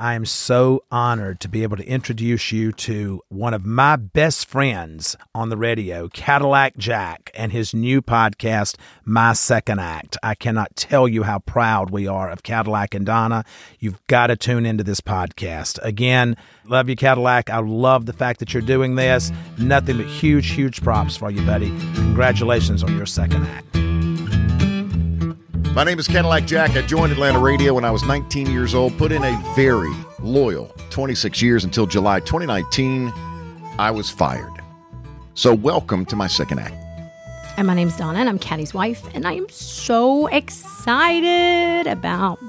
I am so honored to be able to introduce you to one of my best friends on the radio, Cadillac Jack, and his new podcast, My Second Act. I cannot tell you how proud we are of Cadillac and Donna. You've got to tune into this podcast. Again, love you, Cadillac. I love the fact that you're doing this. Nothing but huge, huge props for you, buddy. Congratulations on your second act. My name is Cadillac Jack. I joined Atlanta Radio when I was 19 years old, put in a very loyal 26 years until July 2019. I was fired. So, welcome to my second act. And my name's Donna, and I'm Caddy's wife, and I am so excited about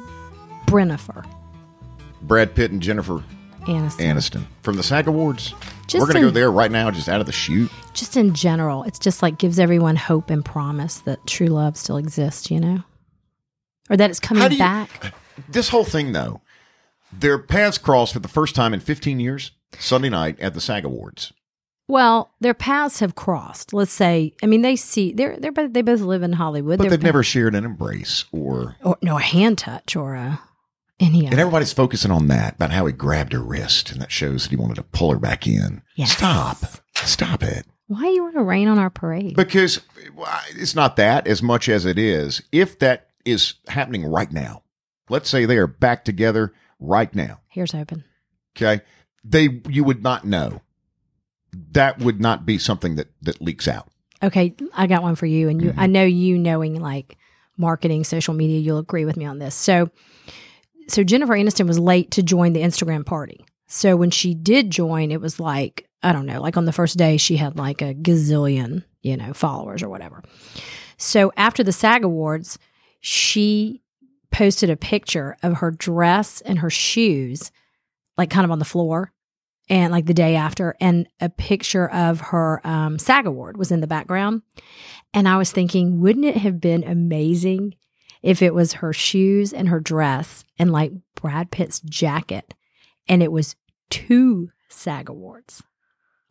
Brennifer Brad Pitt and Jennifer Aniston. Aniston from the SAG Awards. Just We're going to go there right now, just out of the chute. Just in general, it's just like gives everyone hope and promise that true love still exists, you know? Or that it's coming you- back. This whole thing, though, their paths crossed for the first time in 15 years Sunday night at the SAG Awards. Well, their paths have crossed. Let's say, I mean, they see they're they're both they both live in Hollywood. But They're they've pa- never shared an embrace or. or no a hand touch or a any of And everybody's focusing on that, about how he grabbed her wrist, and that shows that he wanted to pull her back in. Yes. Stop. Stop it. Why are you want to rain on our parade? Because it's not that as much as it is if that is happening right now. Let's say they are back together right now. Here's open. Okay. They, you would not know. That would not be something that, that leaks out. Okay, I got one for you, and you. Mm-hmm. I know you knowing like marketing, social media. You'll agree with me on this. So, so Jennifer Aniston was late to join the Instagram party. So when she did join, it was like I don't know, like on the first day she had like a gazillion, you know, followers or whatever. So after the SAG Awards, she posted a picture of her dress and her shoes, like kind of on the floor, and like the day after, and a picture of her um, SAG award was in the background. And I was thinking, wouldn't it have been amazing if it was her shoes and her dress and like Brad Pitt's jacket, and it was two SAG awards,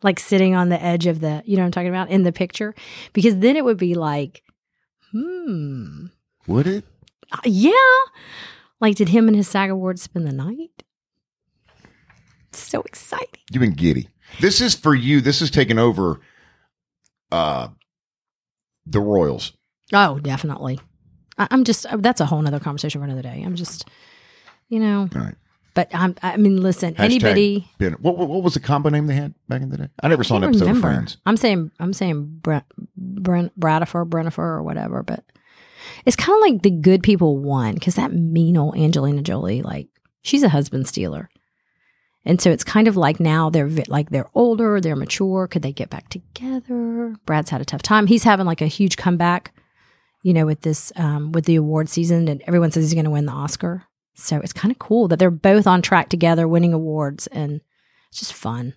like sitting on the edge of the, you know I'm talking about, in the picture? Because then it would be like, hmm, Would it? uh, yeah. Like, did him and his SAG awards spend the night? So exciting. You've been giddy. This is for you. This is taking over uh, the Royals. Oh, definitely. I, I'm just, uh, that's a whole nother conversation for another day. I'm just, you know, All right. but I'm, I mean, listen, Hashtag anybody. Ben- what, what, was the combo name they had back in the day? I never saw an episode remember. of Friends. I'm saying, I'm saying Brent, Brent, Bradifer, Brennifer, or whatever, but it's kind of like the good people won because that mean old Angelina Jolie, like, she's a husband stealer. And so it's kind of like now they're like they're older, they're mature. Could they get back together? Brad's had a tough time. He's having like a huge comeback, you know, with this um, with the award season, and everyone says he's going to win the Oscar. So it's kind of cool that they're both on track together, winning awards, and it's just fun.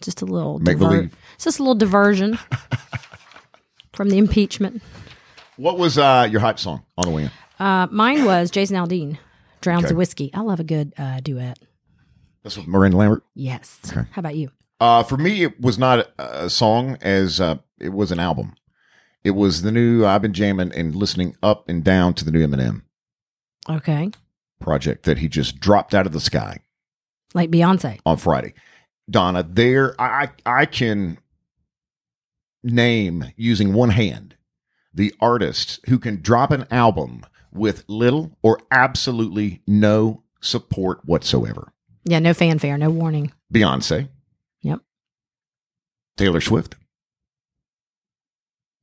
Just a little Make diver- believe. It's just a little diversion from the impeachment. What was uh, your hype song on the way in? Uh, mine was Jason Aldean, "Drowns Okay. the Whiskey." I love a good uh, duet. That's with Miranda Lambert. Yes. How about you? Uh, for me, it was not a, a song as uh, it was an album. It was the new. I've been jamming and listening up and down to the new Eminem Okay, project that he just dropped out of the sky like Beyonce. on Friday. Donna, there, I I I can name using one hand the artists who can drop an album with little or absolutely no support whatsoever. Yeah, no fanfare, no warning. Beyonce. Yep. Taylor Swift.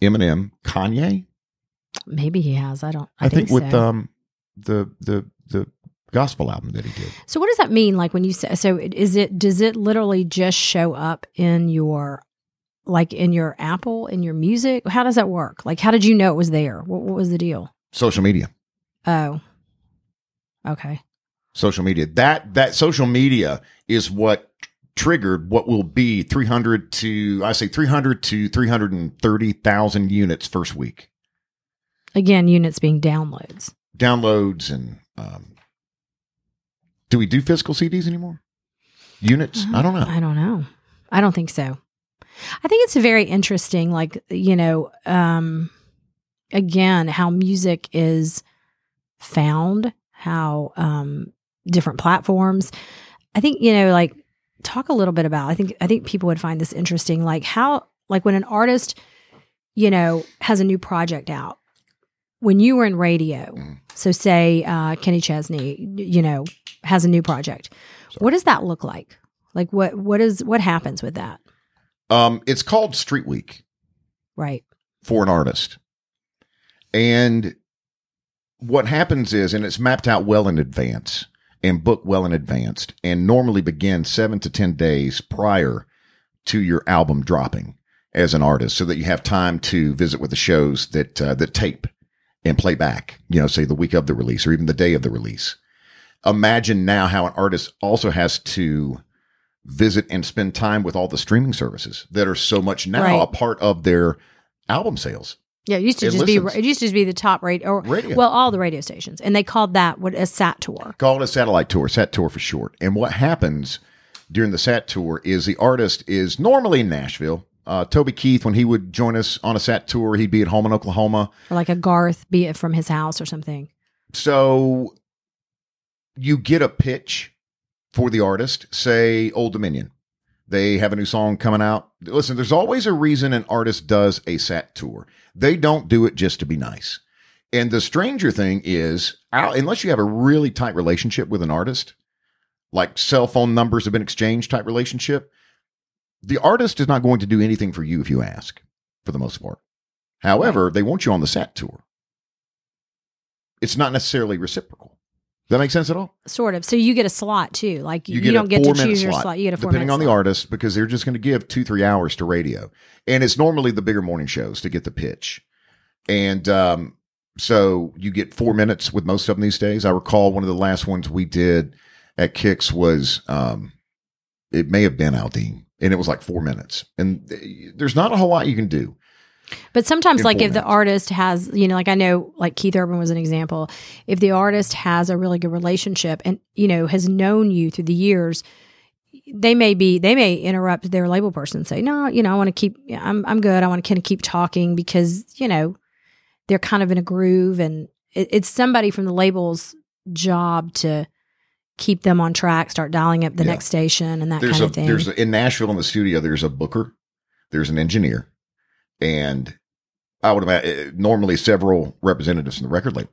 Eminem, Kanye. Maybe he has. I don't. I, I, think, with so. um the the the gospel album that he did. So what does that mean? Like when you say, so is it? Does it literally just show up in your, like in your Apple in your music? How does that work? Like how did you know it was there? What, what was the deal? Social media. Oh, okay. Social media. That that social media is what triggered what will be 300 to I say 300 to 330,000 units first week. Again, units being downloads. Downloads and um do we do physical CDs anymore? Units? I don't know. I don't know. I don't think so. I think it's very interesting, like, you know, um, again, how music is found, how, um, different platforms. I think, you know, like talk a little bit about, I think, I think people would find this interesting. Like how, like when an artist, you know, has a new project out, when you were in radio, Mm. so say uh, Kenny Chesney, you know, has a new project. What does that look like? Like what what is what happens with that? Um, it's called Street Week Right. for an artist. And what happens is, and it's mapped out well in advance and booked well in advance, and normally begins seven to 10 days prior to your album dropping as an artist so that you have time to visit with the shows that, uh, that tape and play back, you know, say the week of the release or even the day of the release. Imagine now how an artist also has to visit and spend time with all the streaming services that are so much now Right. a part of their album sales. Yeah, it used to It just listens. be it used to just be the top rate or Radio. well all the radio stations and they called that what a sat tour. Called a satellite tour, sat tour for short. And what happens during the sat tour is the artist is normally in Nashville. Uh, Toby Keith, when he would join us on a sat tour, he'd be at home in Oklahoma. Or like a Garth, be it from his house or something. So you get a pitch for the artist, say Old Dominion. They have a new song coming out. Listen, there's always a reason an artist does a sat tour. They don't do it just to be nice. And the stranger thing is, unless you have a really tight relationship with an artist, like cell phone numbers have been exchanged type relationship, the artist is not going to do anything for you if you ask, for the most part. However, they want you on the sat tour. It's not necessarily reciprocal. That make sense at all? Sort of. So you get a slot too. Like you, You get don't get to choose your slot, slot. You get a four depending on the artist because they're just going to give two three hours to radio and it's normally the bigger morning shows to get the pitch and um, so you get four minutes with most of them these days i recall one of the last ones we did at kicks was um, it may have been aldean and it was like four minutes and th- there's not a whole lot you can do But sometimes, like if the artist has, you know, like I know, like Keith Urban was an example. If the artist has a really good relationship and you know has known you through the years, they may be they may interrupt their label person and say, no, you know, I want to keep, I'm I'm good. I want to kind of keep talking because you know they're kind of in a groove and it, it's somebody from the label's job to keep them on track, start dialing up the Yeah. next station and that there's kind a of thing. there's a, in Nashville in the studio there's a booker there's an engineer and I would imagine eh, normally several representatives from the record label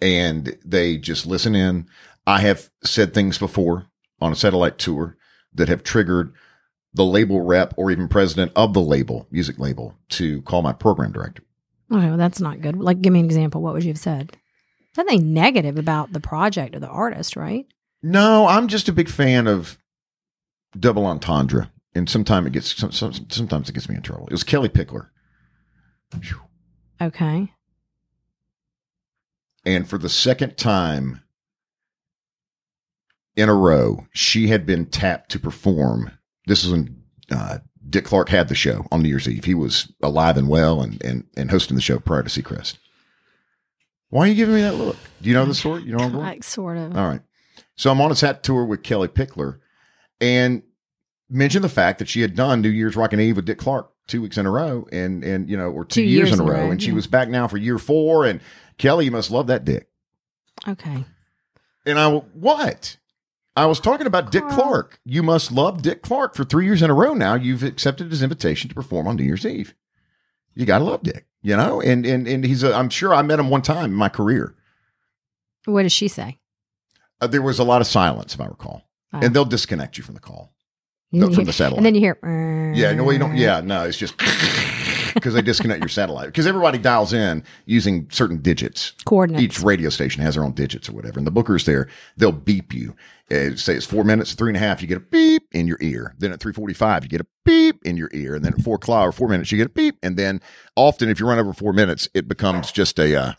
and they just listen in I have said things before on a satellite tour that have triggered the label rep or even president of the label music label to call my program director Oh, well, that's not good. Like, give me an example. What would you have said? Nothing negative about the project or the artist, right? no I'm just a big fan of double entendre and sometimes it gets some, some, sometimes it gets me in trouble it was Kellie Pickler Phew. Okay. And for the second time in a row, she had been tapped to perform. This is when uh, Dick Clark had the show on New Year's Eve. He was alive and well and, and, and hosting the show prior to Seacrest. Why are you giving me that look? Do you know the story? You know where I'm going? Like, sort of. All right. So I'm on a sat tour with Kellie Pickler and mentioned the fact that she had done New Year's Rockin' Eve with Dick Clark two weeks in a row and, and, you know, or two, Two years, years in a row. And she yeah. was back now for year four. And Kelly, you must love that dick. Okay. And I, what? I was talking about Dick Clark. You must love Dick Clark for three years in a row now. You've accepted his invitation to perform on New Year's Eve. You got to love Dick, you know? And, and, and he's, a, I'm sure I met him one time in my career. What does she say? Uh, there was a lot of silence, if I recall. Oh. And they'll disconnect you from the call, no, from the satellite. and then you hear. Yeah, no, you don't. Yeah, no, it's just because they disconnect your satellite because everybody dials in using certain digits. Coordinates. Each radio station has their own digits or whatever, and the bookers there they'll beep you. Uh, say it's four minutes, three and a half, you get a beep in your ear. Then at three forty-five, you get a beep in your ear, and then at four o'clock or four minutes, you get a beep. And then often, if you run over four minutes, it becomes just a uh,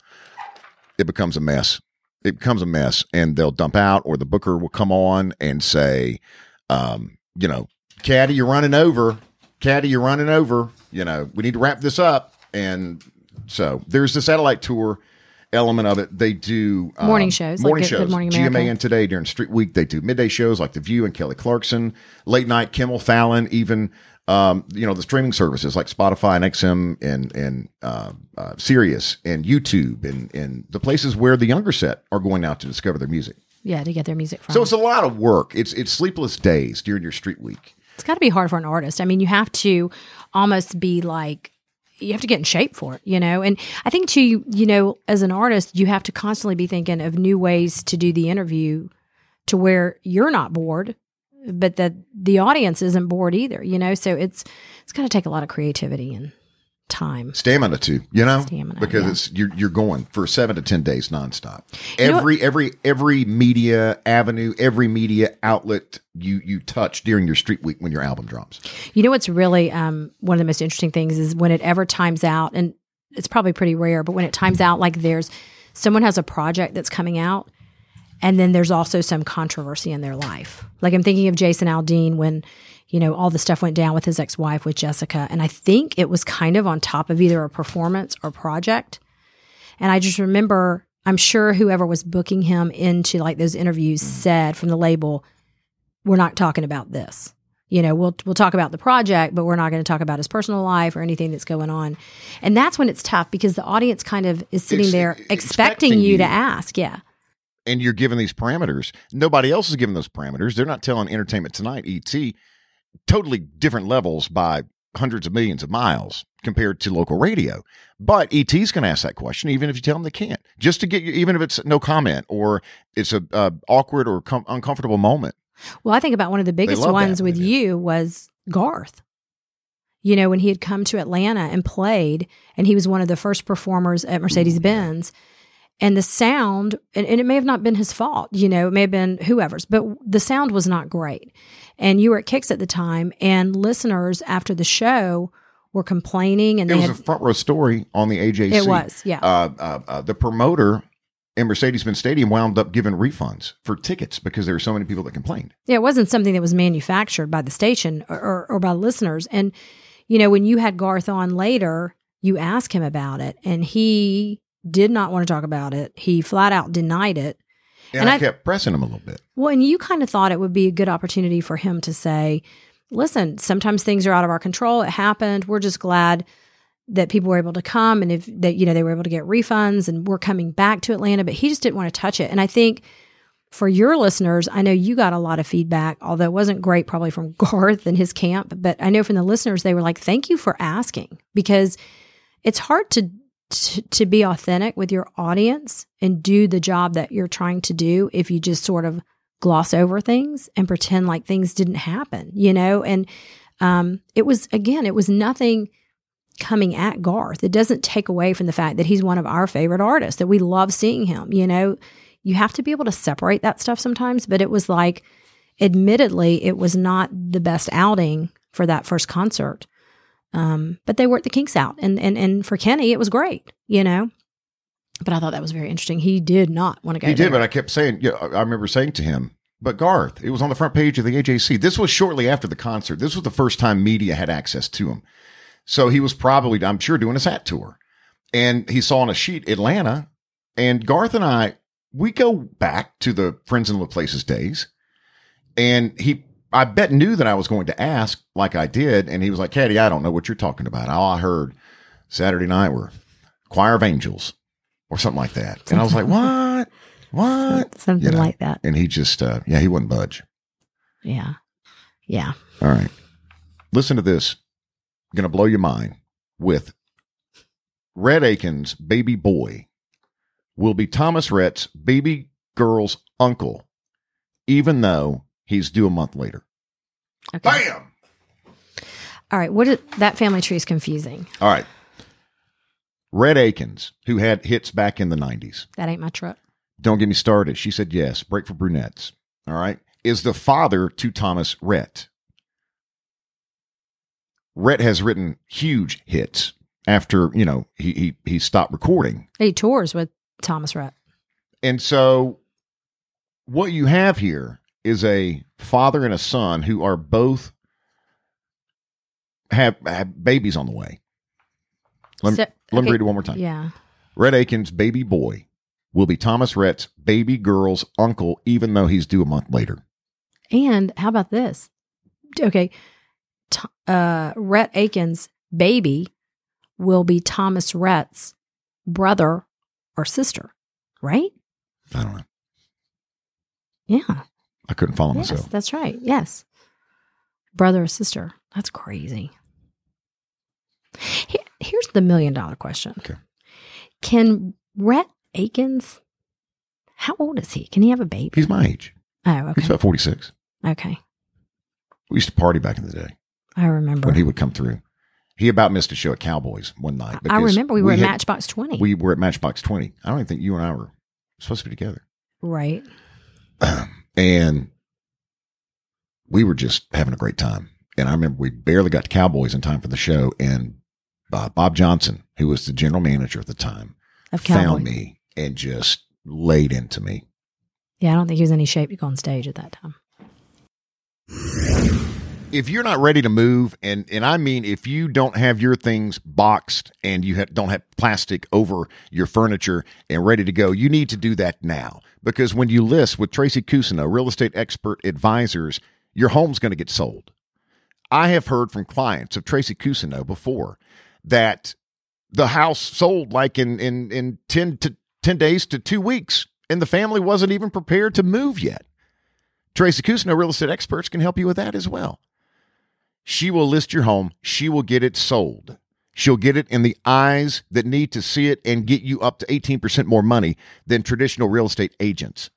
it becomes a mess. It becomes a mess, and they'll dump out, or the booker will come on and say, um, you know, Caddy, you're running over. Caddy, you're running over. You know, we need to wrap this up. And so there's the satellite tour element of it. They do um, Morning shows, like morning Good- Good shows. Morning GMA and today during Street Week, they do midday shows like The View and Kelly Clarkson, late night Kimmel Fallon, even um, you know the streaming services like Spotify and XM and and uh, uh, Sirius and YouTube and and the places where the younger set are going out to discover their music. Yeah, to get their music from. So it's a lot of work. It's it's sleepless days during your street week. it's got to be hard for an artist. I mean, you have to almost be like you have to get in shape for it, you know. And I think too, you, you know, as an artist, you have to constantly be thinking of new ways to do the interview to where you're not bored, but that the audience isn't bored either, you know. So it's it's got to take a lot of creativity and time. Stamina too, you know, Stamina, because yeah. it's you're you're going for seven to ten days nonstop. You Every every every media avenue, every media outlet you you touch during your street week when your album drops. You know what's really um, one of the most interesting things is when it ever times out, and it's probably pretty rare, but when it times out, like there's someone has a project that's coming out, and then there's also some controversy in their life. Like I'm thinking of Jason Aldean when you know all the stuff went down with his ex-wife with Jessica, and I think it was kind of on top of either a performance or project. And I just remember, I'm sure whoever was booking him into like those interviews mm. said from the label, "We're not talking about this." you know we'll we'll talk about the project but we're not going to talk about his personal life or anything that's going on and that's when it's tough because the audience kind of is sitting Ex- there expecting expecting, you, you. to ask yeah and you're given these parameters. Nobody else is given those parameters. They're not telling Entertainment Tonight, ET, totally different levels by hundreds of millions of miles compared to local radio. But ET's going to ask that question, even if you tell them they can't, just to get you, even if it's no comment or it's a uh, awkward or com- uncomfortable moment. well i think about one of the biggest ones with you was garth you know when he had come to atlanta and played and he was one of the first performers at mercedes-benz and the sound and, and it may have not been his fault you know it may have been whoever's but the sound was not great and you were at kicks at the time and listeners after the show were complaining and It they was had a front row story on the AJC. It was, yeah. Uh, uh, uh, the promoter in Mercedes-Benz Stadium wound up giving refunds for tickets because there were so many people that complained. Yeah, it wasn't something that was manufactured by the station or, or, or by listeners. And, you know, when you had Garth on later, you asked him about it and he did not want to talk about it. He flat out denied it. And, And I, I- kept pressing him a little bit. Well, and you kind of thought it would be a good opportunity for him to say, listen, sometimes things are out of our control. It happened. We're just glad that people were able to come and if that, you know, they were able to get refunds and we're coming back to Atlanta, but he just didn't want to touch it. And I think for your listeners, I know you got a lot of feedback, although it wasn't great probably from Garth and his camp, but I know from the listeners, they were like, thank you for asking because it's hard to, to, be authentic with your audience and do the job that you're trying to do if you just sort of gloss over things and pretend like things didn't happen, you know? And um, it was, again, it was nothing coming at Garth. It doesn't take away from the fact that he's one of our favorite artists, that we love seeing him, you know? You have to be able to separate that stuff sometimes, but it was like, admittedly, it was not the best outing for that first concert. Um, but they worked the kinks out. And, and, and for Kenny, it was great, you know? But I thought that was very interesting. He did not want to go He there. did, but I kept saying, yeah, I remember saying to him, but Garth, it was on the front page of the AJC. This was shortly after the concert. This was the first time media had access to him. So he was probably, I'm sure, doing a sat tour. And he saw on a sheet Atlanta. And Garth and I, we go back to the Friends in Low Places days. And he, I bet, knew that I was going to ask like I did. And he was like, Caddy, I don't know what you're talking about. All I heard Saturday night were Choir of Angels or something like that. And I was like, what? What? Something You know, like that. And he just, uh, yeah, he wouldn't budge. Yeah. Yeah. All right. Listen to this. Going to blow your mind with Rhett Akins' baby boy will be Thomas Rhett's baby girl's uncle, even though he's due a month later. Okay. Bam! All right. What is, that family tree is confusing. All right. Rhett Akins, who had hits back in the 90s. That ain't my truck. Don't get me started. She said yes. Brake for brunettes. All right. Is the father to Thomas Rhett. Rhett has written huge hits after, you know, he he he stopped recording. He tours with Thomas Rhett. And so what you have here is a father and a son who are both have, have babies on the way. Let, me- So- let me read it one more time. Yeah. Rhett Akins' baby boy will be Thomas Rhett's baby girl's uncle, even though he's due a month later. And how about this? Okay. Uh, Rhett Akins' baby will be Thomas Rhett's brother or sister, right? I don't know. Yeah. I couldn't follow Yes, myself. that's right. Yes. Brother or sister. That's crazy. Here's the million dollar question. Okay. Can Rhett Akins, how old is he? Can he have a baby? He's my age. Oh, He's about 46. Okay. We used to party back in the day I remember. when he would come through. He about missed a show at Cowboys one night. I remember we were at had- Matchbox 20. We were at Matchbox 20. I don't even think you and I were supposed to be together. right. and we were just having a great time. And I remember we barely got to Cowboys in time for the show. And uh, Bob Johnson, who was the general manager at the time, Of Cowboy. found me and just laid into me. Yeah, I don't think he was in any shape to go on stage at that time. If you're not ready to move, and, and I mean, if you don't have your things boxed and you don't have plastic over your furniture and ready to go, you need to do that now. Because when you list with Tracy Cousineau, real estate expert advisors, your home's going to get sold. I have heard from clients of Tracy Cousineau before that the house sold like in, in, in 10 to 10 days to two weeks, and the family wasn't even prepared to move yet. Tracy Cousineau, real estate experts, can help you with that as well. She will list your home, she will get it sold. She'll get it in the eyes that need to see it and get you up to 18% more money than traditional real estate agents.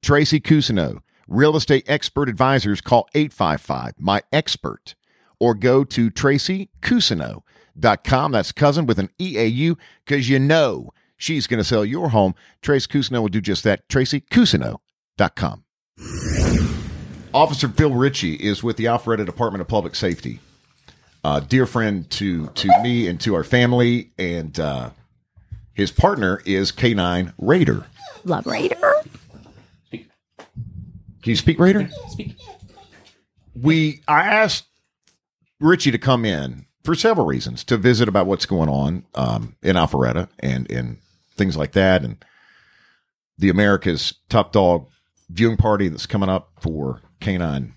Tracy Cousineau, real estate expert advisors, call 855 my expert or go to tracycousineau.com. That's cousin with an EAU because you know she's going to sell your home. Tracy Cousineau will do just that. tracycousineau.com. Officer Bill Ritchie is with the Alpharetta Department of Public Safety. Uh, dear friend to to me and to our family, and uh, his partner is K9 Raider. Love Raider. Can you speak Raider? Speak. We I asked Richie to come in for several reasons to visit about what's going on um, in Alpharetta and and things like that, and the America's Top Dog viewing party that's coming up for Canine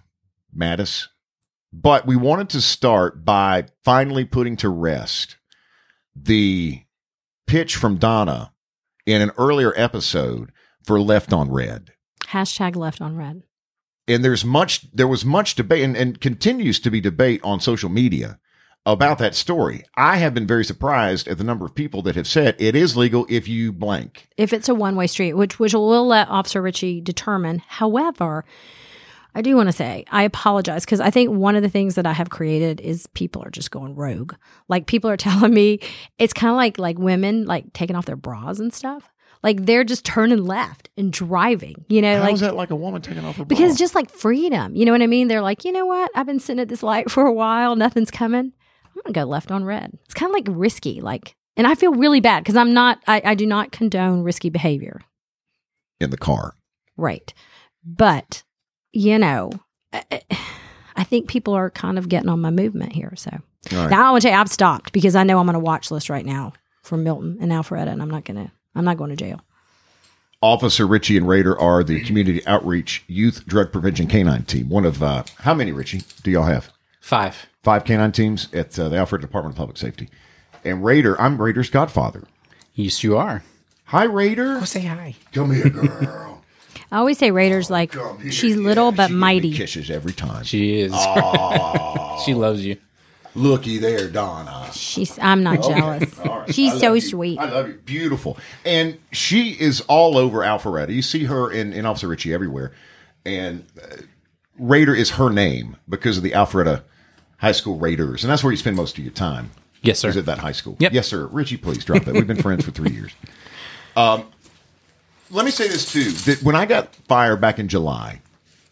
Mattis. But we wanted to start by finally putting to rest the pitch from Donna in an earlier episode for Left on Red Hashtag left on red. and there's much there was much debate and, and continues to be debate on social media about that story i have been very surprised at the number of people that have said it is legal if you blank If it's a one way street, which which we'll let Officer Ritchie determine. However, I do want to say I apologize because I think one of the things that I have created is people are just going rogue. Like people are telling me it's kind of like like women like taking off their bras and stuff. Like they're just turning left and driving. You know, how like is that like a woman taking off her because bra? just like freedom. You know what I mean? They're like, you know what? I've been sitting at this light for a while. Nothing's coming. I'm gonna go left on red. It's kind of like risky. Like, and I feel really bad because I'm not. I, I do not condone risky behavior. in the car Right. But, you know, I, I think people are kind of getting on my movement here. So All right. now I want to say I've stopped because I know I'm on a watch list right now for Milton and Alpharetta, and I'm not going to, I'm not going to jail. officer richie and raider are the community outreach youth drug prevention canine team one of uh how many richie do y'all have Five. five canine teams at uh, the alpharetta department of public safety and raider i'm raider's godfather Yes, you are. hi raider Say hi. come here girl I always say Raiders like here. she's Yeah, little but she gives me mighty. kisses every time She is. she loves you. looky there donna She's, I'm not jealous. All right. She's so you. sweet. I love you. Beautiful. And she is all over Alpharetta. You see her in, in Officer Richie everywhere. And uh, Raider is her name because of the Alpharetta High School Raiders. And that's where you spend most of your time. Yes, sir. Is at that high school. Yep. Yes, sir. Richie, please drop that. We've been friends for three years. Um, let me say this too: that when I got fired back in July,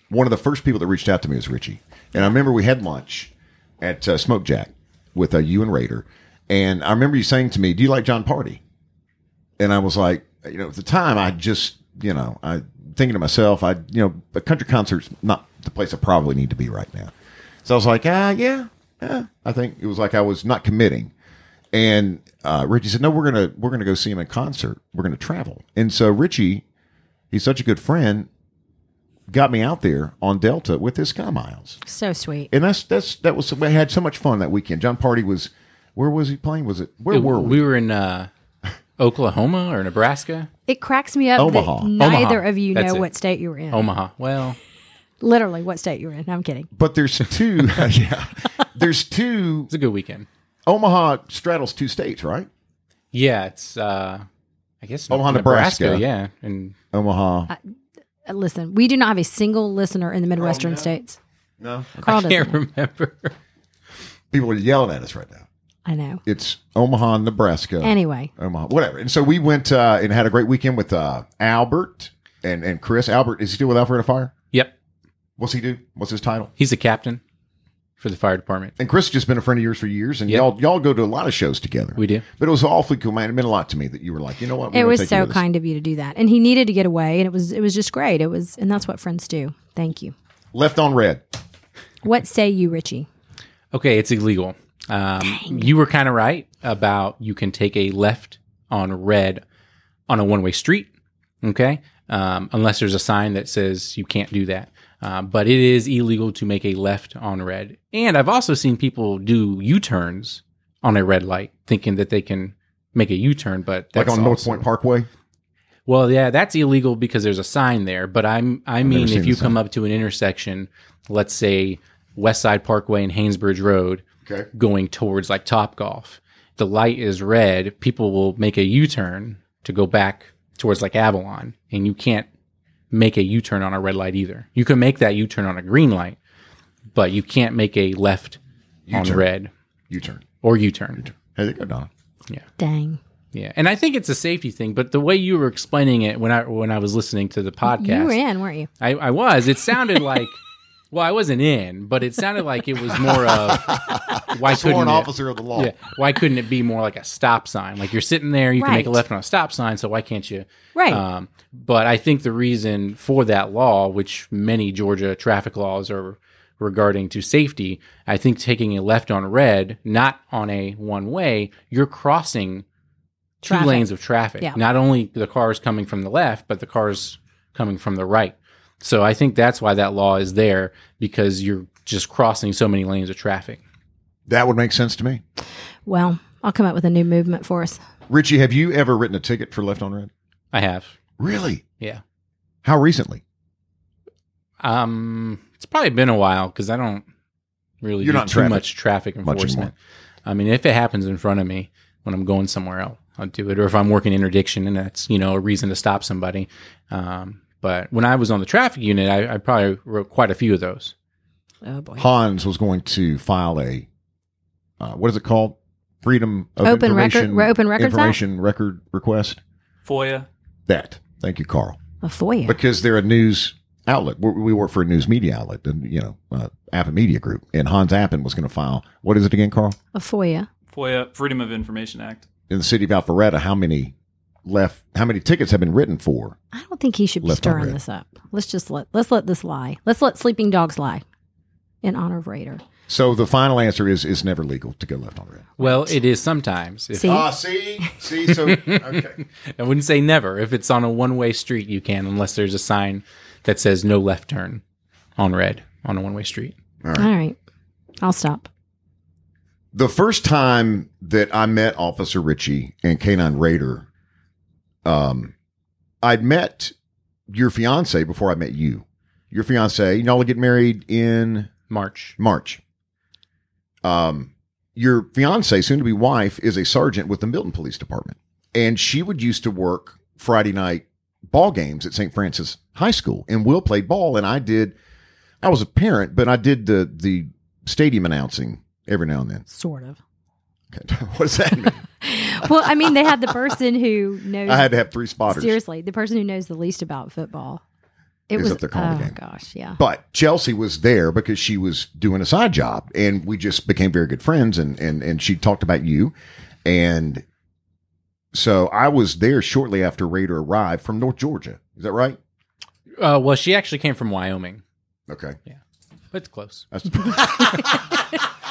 one of the first people that reached out to me was Richie, and I remember we had lunch at uh, Smoke Jack with uh, you and Raider, and I remember you saying to me, "Do you like Jon Pardi?" And I was like, you know, at the time, I just, you know, I thinking to myself, I, you know, a country concert's not the place I probably need to be right now. So I was like, ah, yeah, yeah. I think it was like I was not committing. And uh, Richie said, "No, we're gonna we're gonna go see him in concert. We're gonna travel." And so Richie, he's such a good friend, got me out there on Delta with his Sky Miles, So sweet. and that's that's that was we had so much fun that weekend. Jon Pardi was where was he playing? Was it where were we? We were in uh, Oklahoma or Nebraska. It cracks me up Omaha. that neither Omaha. of you That's know it. what state you were in. Omaha. Well, Literally, what state you were in. I'm kidding. But there's two. yeah, there's two. it's a good weekend. Omaha straddles two states, right? Yeah, it's uh I guess Omaha, Nebraska. Yeah, and Omaha. Uh, listen, we do not have a single listener in the Midwestern states. no, Carl I doesn't. can't remember. people are yelling at us right now. I know. It's Omaha, Nebraska. Anyway, Omaha, whatever. And so we went uh, and had a great weekend with uh, Albert and and Chris. Albert is he still with Alpharetta Fire? Yep, What's he do? What's his title? he's a captain for the fire department. And Chris has just been a friend of yours for years, and Yep. y'all y'all go to a lot of shows together. We do. But it was awfully cool, man. It meant a lot to me that you were like, you know what? We're it gonna was take you so with us. kind of you to do that, and he needed to get away, and it was it was just great. It was, and that's what friends do. Thank you. Left on red. What say you, Richie? Okay, it's illegal. Um, you were kind of right about you can take a left on red on a one way street. Okay, um, unless there's a sign that says you can't do that. Uh, but it is illegal to make a left on red. And I've also seen people do U turns on a red light, thinking that they can make a U turn. But Like that's on North Point Parkway. Well, yeah, that's illegal because there's a sign there. But I'm I mean, if you sign. come up to an intersection, let's say West Side Parkway and Haynesbridge Road, Okay. going towards like Top Golf, the light is red. People will make a U turn to go back towards like Avalon, and you can't make a U turn on a red light either. You can make that U turn on a green light, but you can't make a left on U-turn. red U turn. or U turn. Hey, there you go, Donna. Yeah. Dang. Yeah, and I think it's a safety thing. But the way you were explaining it when I when I was listening to the podcast, You were in, weren't you? I, I was. It sounded like, well, I wasn't in, but it sounded like it was more of why couldn't Sworn it, officer of the law. yeah, why couldn't it be more like a stop sign? Like you're sitting there, you can make a left on a stop sign, so why can't you? Right. Um, but I think the reason for that law, which many Georgia traffic laws are regarding to safety, I think taking a left on red, not on a one way, you're crossing two Traffic. lanes of traffic. Yeah. Not only the cars coming from the left, but the cars coming from the right. So I think that's why that law is there because you're just crossing so many lanes of traffic. That would make sense to me. well, I'll come up with a new movement for us. Richie, have you ever written a ticket for left on red? I have. Really? Yeah. How recently? Um, it's probably been a while because I don't really You're do not too traffic much traffic much enforcement. I mean, if it happens in front of me when I'm going somewhere else, I'll do it. Or if I'm working interdiction and that's you know a reason to stop somebody. Um, but when I was on the traffic unit, I, I probably wrote quite a few of those. Oh boy. Hans was going to file a uh, what is it called? Freedom of Open record- information, re- open records act? information record request. FOIA. That. Thank you, Carl. A FOIA. Because they're a news outlet. We we work for a news media outlet, and you know, uh, Appen Media Group. And Hans Appen was going to file. What is it again, Carl? a FOIA. FOIA, Freedom of Information Act. In the city of Alpharetta, how many left? How many tickets have been written for? I don't think he should be stirring red. this up. Let's just let let's let this lie. Let's let sleeping dogs lie. In honor of Raider. So the final answer is it's never legal to go left on red. Well, it is sometimes. If, See? Ah, see, see, so okay. I wouldn't say never. If it's on a one way street, you can, unless there's a sign that says no left turn on red on a one way street. All right. I'll stop. the first time that I met Officer Ritchie and Canine Raider, um, I'd met your fiance before I met you. Your fiance, y'all will get married in March. March. Um, your fiance, soon to be wife, is a sergeant with the Milton Police Department, and she would used to work Friday night ball games at St. Francis High School, and Will played ball, and I did. I was a parent, but I did the the stadium announcing every now and then. Sort of. Okay. what does that mean? Well, I mean, they had the person who knows. I had to have three spotters. seriously, the person who knows the least about football. It Is was up there calling oh the game. gosh, yeah. But Chelsea was there because she was doing a side job, and we just became very good friends. And and and she talked about you, and so I was there shortly after Raider arrived from North Georgia. Is that right? Uh, well, she actually came from Wyoming, Okay, Yeah, but it's close.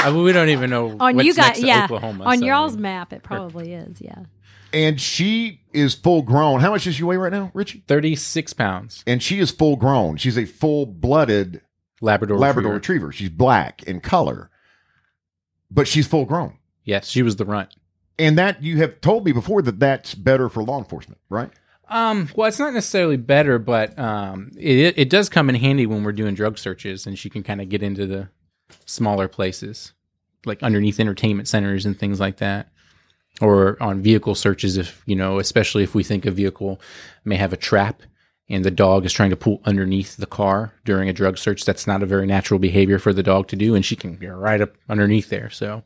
That's, I mean, we don't even know On what's you got next to yeah. Oklahoma. on so- y'all's map, it probably is. Yeah. and she is full grown. How much does she weigh right now, Richie? 36 pounds. And she is full grown. She's a full blooded Labrador. Labrador Retriever. Retriever. She's black in color, but she's full grown. Yes, she was the runt. And that you have told me before that that's better for law enforcement, right? Um, well, it's not necessarily better, but um, it it does come in handy when we're doing drug searches, and she can kind of get into the smaller places, like underneath entertainment centers and things like that, or on vehicle searches. If you know, especially if we think a vehicle may have a trap, and the dog is trying to pull underneath the car during a drug search, that's not a very natural behavior for the dog to do, and she can get right up underneath there. So,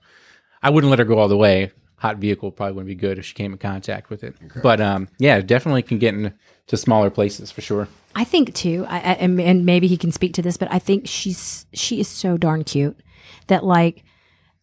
I wouldn't let her go all the way hot vehicle probably wouldn't be good if she came in contact with it. But um, yeah, definitely can get into smaller places for sure. I think too, I, I, and, and maybe he can speak to this, but I think she's she is so darn cute that like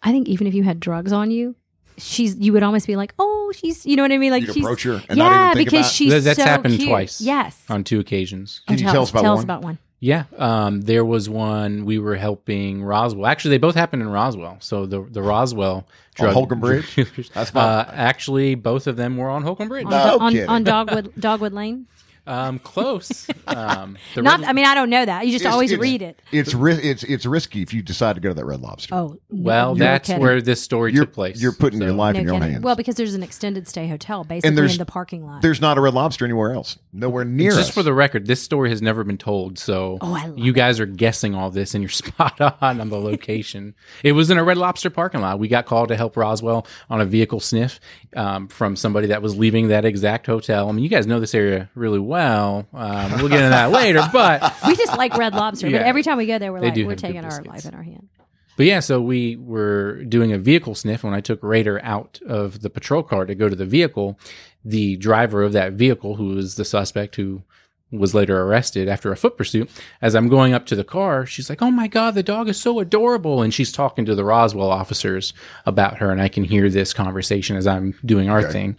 I think even if you had drugs on you, she's you would almost be like, oh, she's you know what I mean, like You'd she's approach her and not yeah, even think because about- she's That- that's so happened cute. twice. Yes, On two occasions. Can you tell, tell us about tell one? us about one. Yeah, um, there was one we were helping Roswell. Actually, they both happened in Roswell. So the the Roswell drug Holcomb Bridge? That's my- uh, actually both of them were on Holcomb Bridge. On, No on, kidding. on Dogwood Dogwood Lane. Um, close. Um, the Not, Red- I mean, I don't know that. You just It's- always it's- read it. It's ri- it's it's risky if you decide to go to that Red Lobster. Oh, no, well, no that's kidding. where this story you're took place. you're putting your So- life No in your own kidding. hands. Well, because there's an extended stay hotel basically there's- in the parking lot. There's not a Red Lobster anywhere else. Nowhere near Just us. for the record, this story has never been told, so Oh, I love you guys are guessing all this, and you're spot on on the location. it was in a Red Lobster parking lot. We got called to help Roswell on a vehicle sniff um, from somebody that was leaving that exact hotel. I mean, you guys know this area really well. Um, we'll get into that later, but we just like Red Lobster, but every time we go there, we're They like, we're taking our life in our hand. But yeah, so we were doing a vehicle sniff. When I took Raider out of the patrol car to go to the vehicle, the driver of that vehicle, who was the suspect who was later arrested after a foot pursuit, as I'm going up to the car, she's like, Oh my God, the dog is so adorable. And she's talking to the Roswell officers about her. And I can hear this conversation as I'm doing our thing.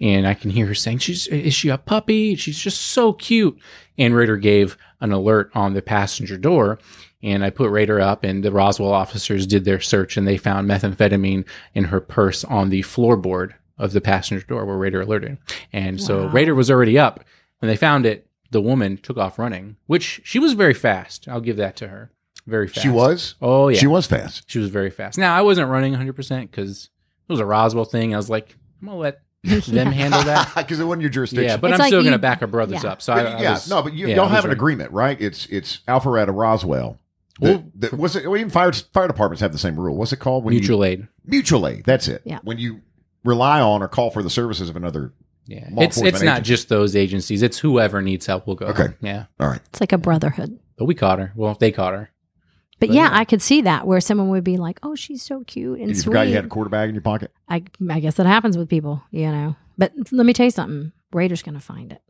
And I can hear her saying, She's, is she a puppy? She's just so cute. And Raider gave an alert on the passenger door and I put Raider up, and the Roswell officers did their search, and they found methamphetamine in her purse on the floorboard of the passenger door where Raider alerted. And so Raider was already up when they found it. The woman took off running, which she was very fast. I'll give that to her. Very fast. she was. Oh yeah, She was fast. She was very fast. Now I wasn't running 100 percent because it was a Roswell thing. I was like, I'm gonna let them handle that. Because it wasn't your jurisdiction. Yeah, but It's I'm like still gonna back our brothers yeah. up. So But I, I yeah, was- no, but you, yeah, I y'all have an ready. agreement, right? It's it's Alpharetta Roswell. Well- That, that, what's it? Well, even fire fire departments have the same rule. What's it called? When mutual aid. Mutual aid. That's it. Yeah. When you rely on or call for the services of another. Yeah, law it's it's not agency. just those agencies. It's whoever needs help will go. Okay. Yeah, All right. It's like a brotherhood. but we caught her. Well, they caught her. But, But yeah, yeah. I could see that where someone would be like, "Oh, she's so cute and And you sweet." forgot you had a quarter bag in your pocket. I, I guess that happens with people, you know. But let me tell you something. Raider's going to find it.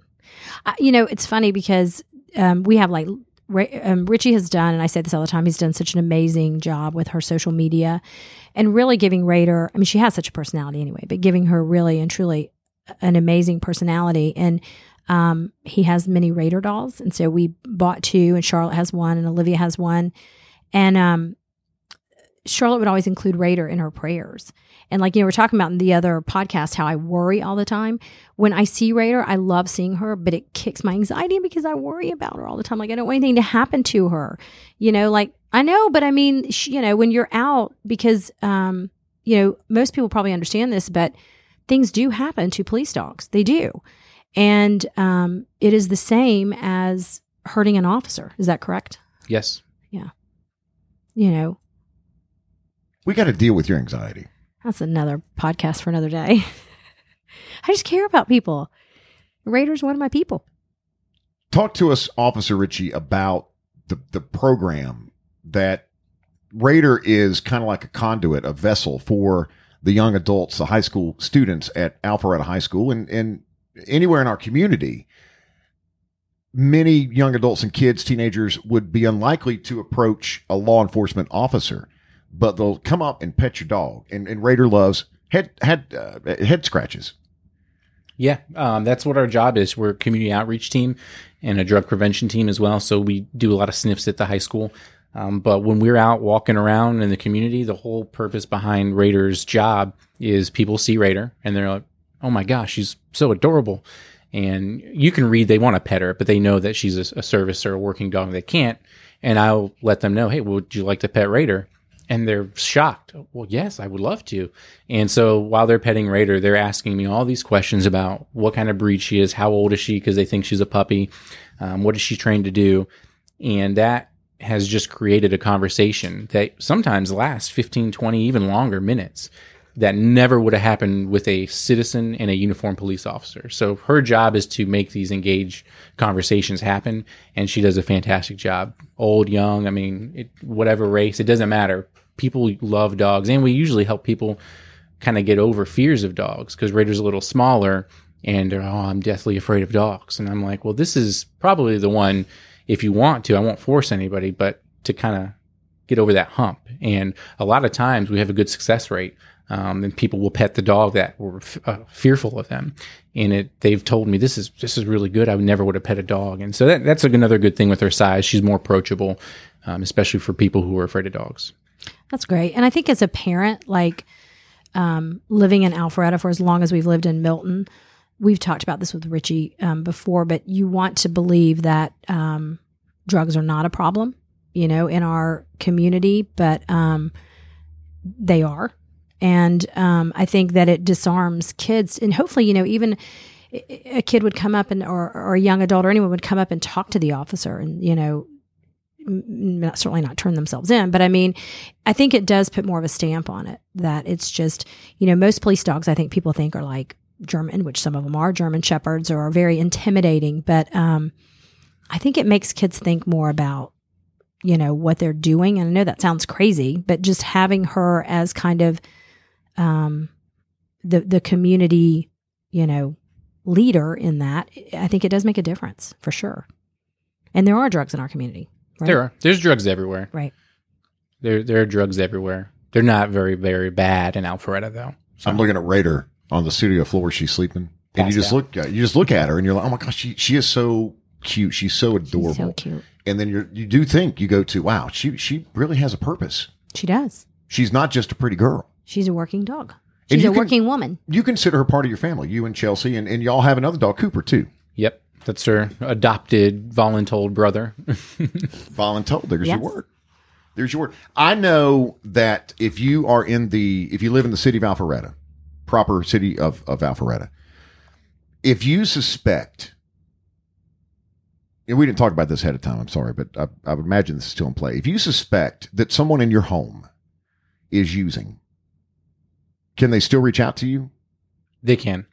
I, you know, it's funny because um, we have like Ra- um, Richie has done, and I say this all the time. He's done such an amazing job with her social media, and really giving Raider. I mean, she has such a personality anyway, but giving her really and truly an amazing personality. And um, he has many Raider dolls, and so we bought two, and Charlotte has one, and Olivia has one, and um, Charlotte would always include Raider in her prayers. And like, you know, we're talking about in the other podcast how I worry all the time. When I see Raider, I love seeing her, but it kicks my anxiety because I worry about her all the time. Like, I don't want anything to happen to her. You know, like, I know, but I mean, she, you know, when you're out, because, um, you know, most people probably understand this, but things do happen to police dogs. They do. And um, it is the same as hurting an officer. Is that correct? Yes. Yeah. You know, We got to deal with your anxiety. That's another podcast for another day. I just care about people. Raiders, one of my people. Talk to us, Officer Ritchie, about the the program that Raider is kind of like a conduit, a vessel for the young adults, the high school students at Alpharetta High School, and and anywhere in our community. Many young adults and kids, teenagers, would be unlikely to approach a law enforcement officer, but they'll come up and pet your dog. And, and Raider loves head head uh, head scratches. Yeah, um, that's what our job is. We're a community outreach team and a drug prevention team as well. So we do a lot of sniffs at the high school. Um, but when we're out walking around in the community, the whole purpose behind Raider's job is people see Raider and they're like, "Oh my gosh, she's so adorable." And you can read they want to pet her, but they know that she's a, a service or a working dog. They can't, and I'll let them know, "Hey, would you like to pet Raider?" and they're shocked. Well, yes, I would love to. And so while they're petting Raider, they're asking me all these questions about what kind of breed she is, how old is she, because they think she's a puppy, um, what is she trained to do, and that has just created a conversation that sometimes lasts 15, 20, even longer minutes that never would have happened with a citizen and a uniformed police officer. So her job is to make these engaged conversations happen, and she does a fantastic job. Old, young, I mean, it, whatever race, it doesn't matter. People love dogs, and we usually help people kind of get over fears of dogs because Raider's a little smaller, and oh, I'm deathly afraid of dogs. And I'm like, well, this is probably the one. If you want to, I won't force anybody, but to kind of get over that hump. And a lot of times we have a good success rate um, and people will pet the dog that were f- uh, fearful of them. And it, they've told me this is this is really good. I never would have pet a dog, and so that, that's another good thing with her size. She's more approachable, um, especially for people who are afraid of dogs. That's great. And I think as a parent, like um, living in Alpharetta for as long as we've lived in Milton, we've talked about this with Richie um, before, but you want to believe that um, drugs are not a problem, you know, in our community, but um, they are. And um, I think that it disarms kids. And hopefully, you know, even a kid would come up and, or, or a young adult or anyone would come up and talk to the officer and, you know, not, certainly not turn themselves in, but I mean, I think it does put more of a stamp on it that it's just, you know, most police dogs I think people think are like German, which some of them are German shepherds or are very intimidating, but um, I think it makes kids think more about, you know, what they're doing. And I know that sounds crazy, but just having her as kind of um, the the community, you know, leader in that, I think it does make a difference for sure. And there are drugs in our community. Right? There are. There's drugs everywhere. Right. There there are drugs everywhere. They're not very very bad in Alpharetta though. So. I'm looking at Raider on the studio floor. She's sleeping, and you just out. look, you just look at her, and you're like, oh my gosh, she she is so cute. She's so adorable. She's so cute. And then you you do think you go to wow, she she really has a purpose. She does. She's not just a pretty girl. She's a working dog. And She's you a can- working woman. You consider her part of your family. You and Chelsea, and, and y'all have another dog, Cooper, too. Yep. That's her adopted voluntold brother. Voluntold. There's Yes. your word. There's your word. I know that if you are in the, if you live in the city of Alpharetta, proper city of, of Alpharetta, if you suspect, and we didn't talk about this ahead of time, I'm sorry, but I, I would imagine this is still in play. If you suspect that someone in your home is using, can they still reach out to you? They can.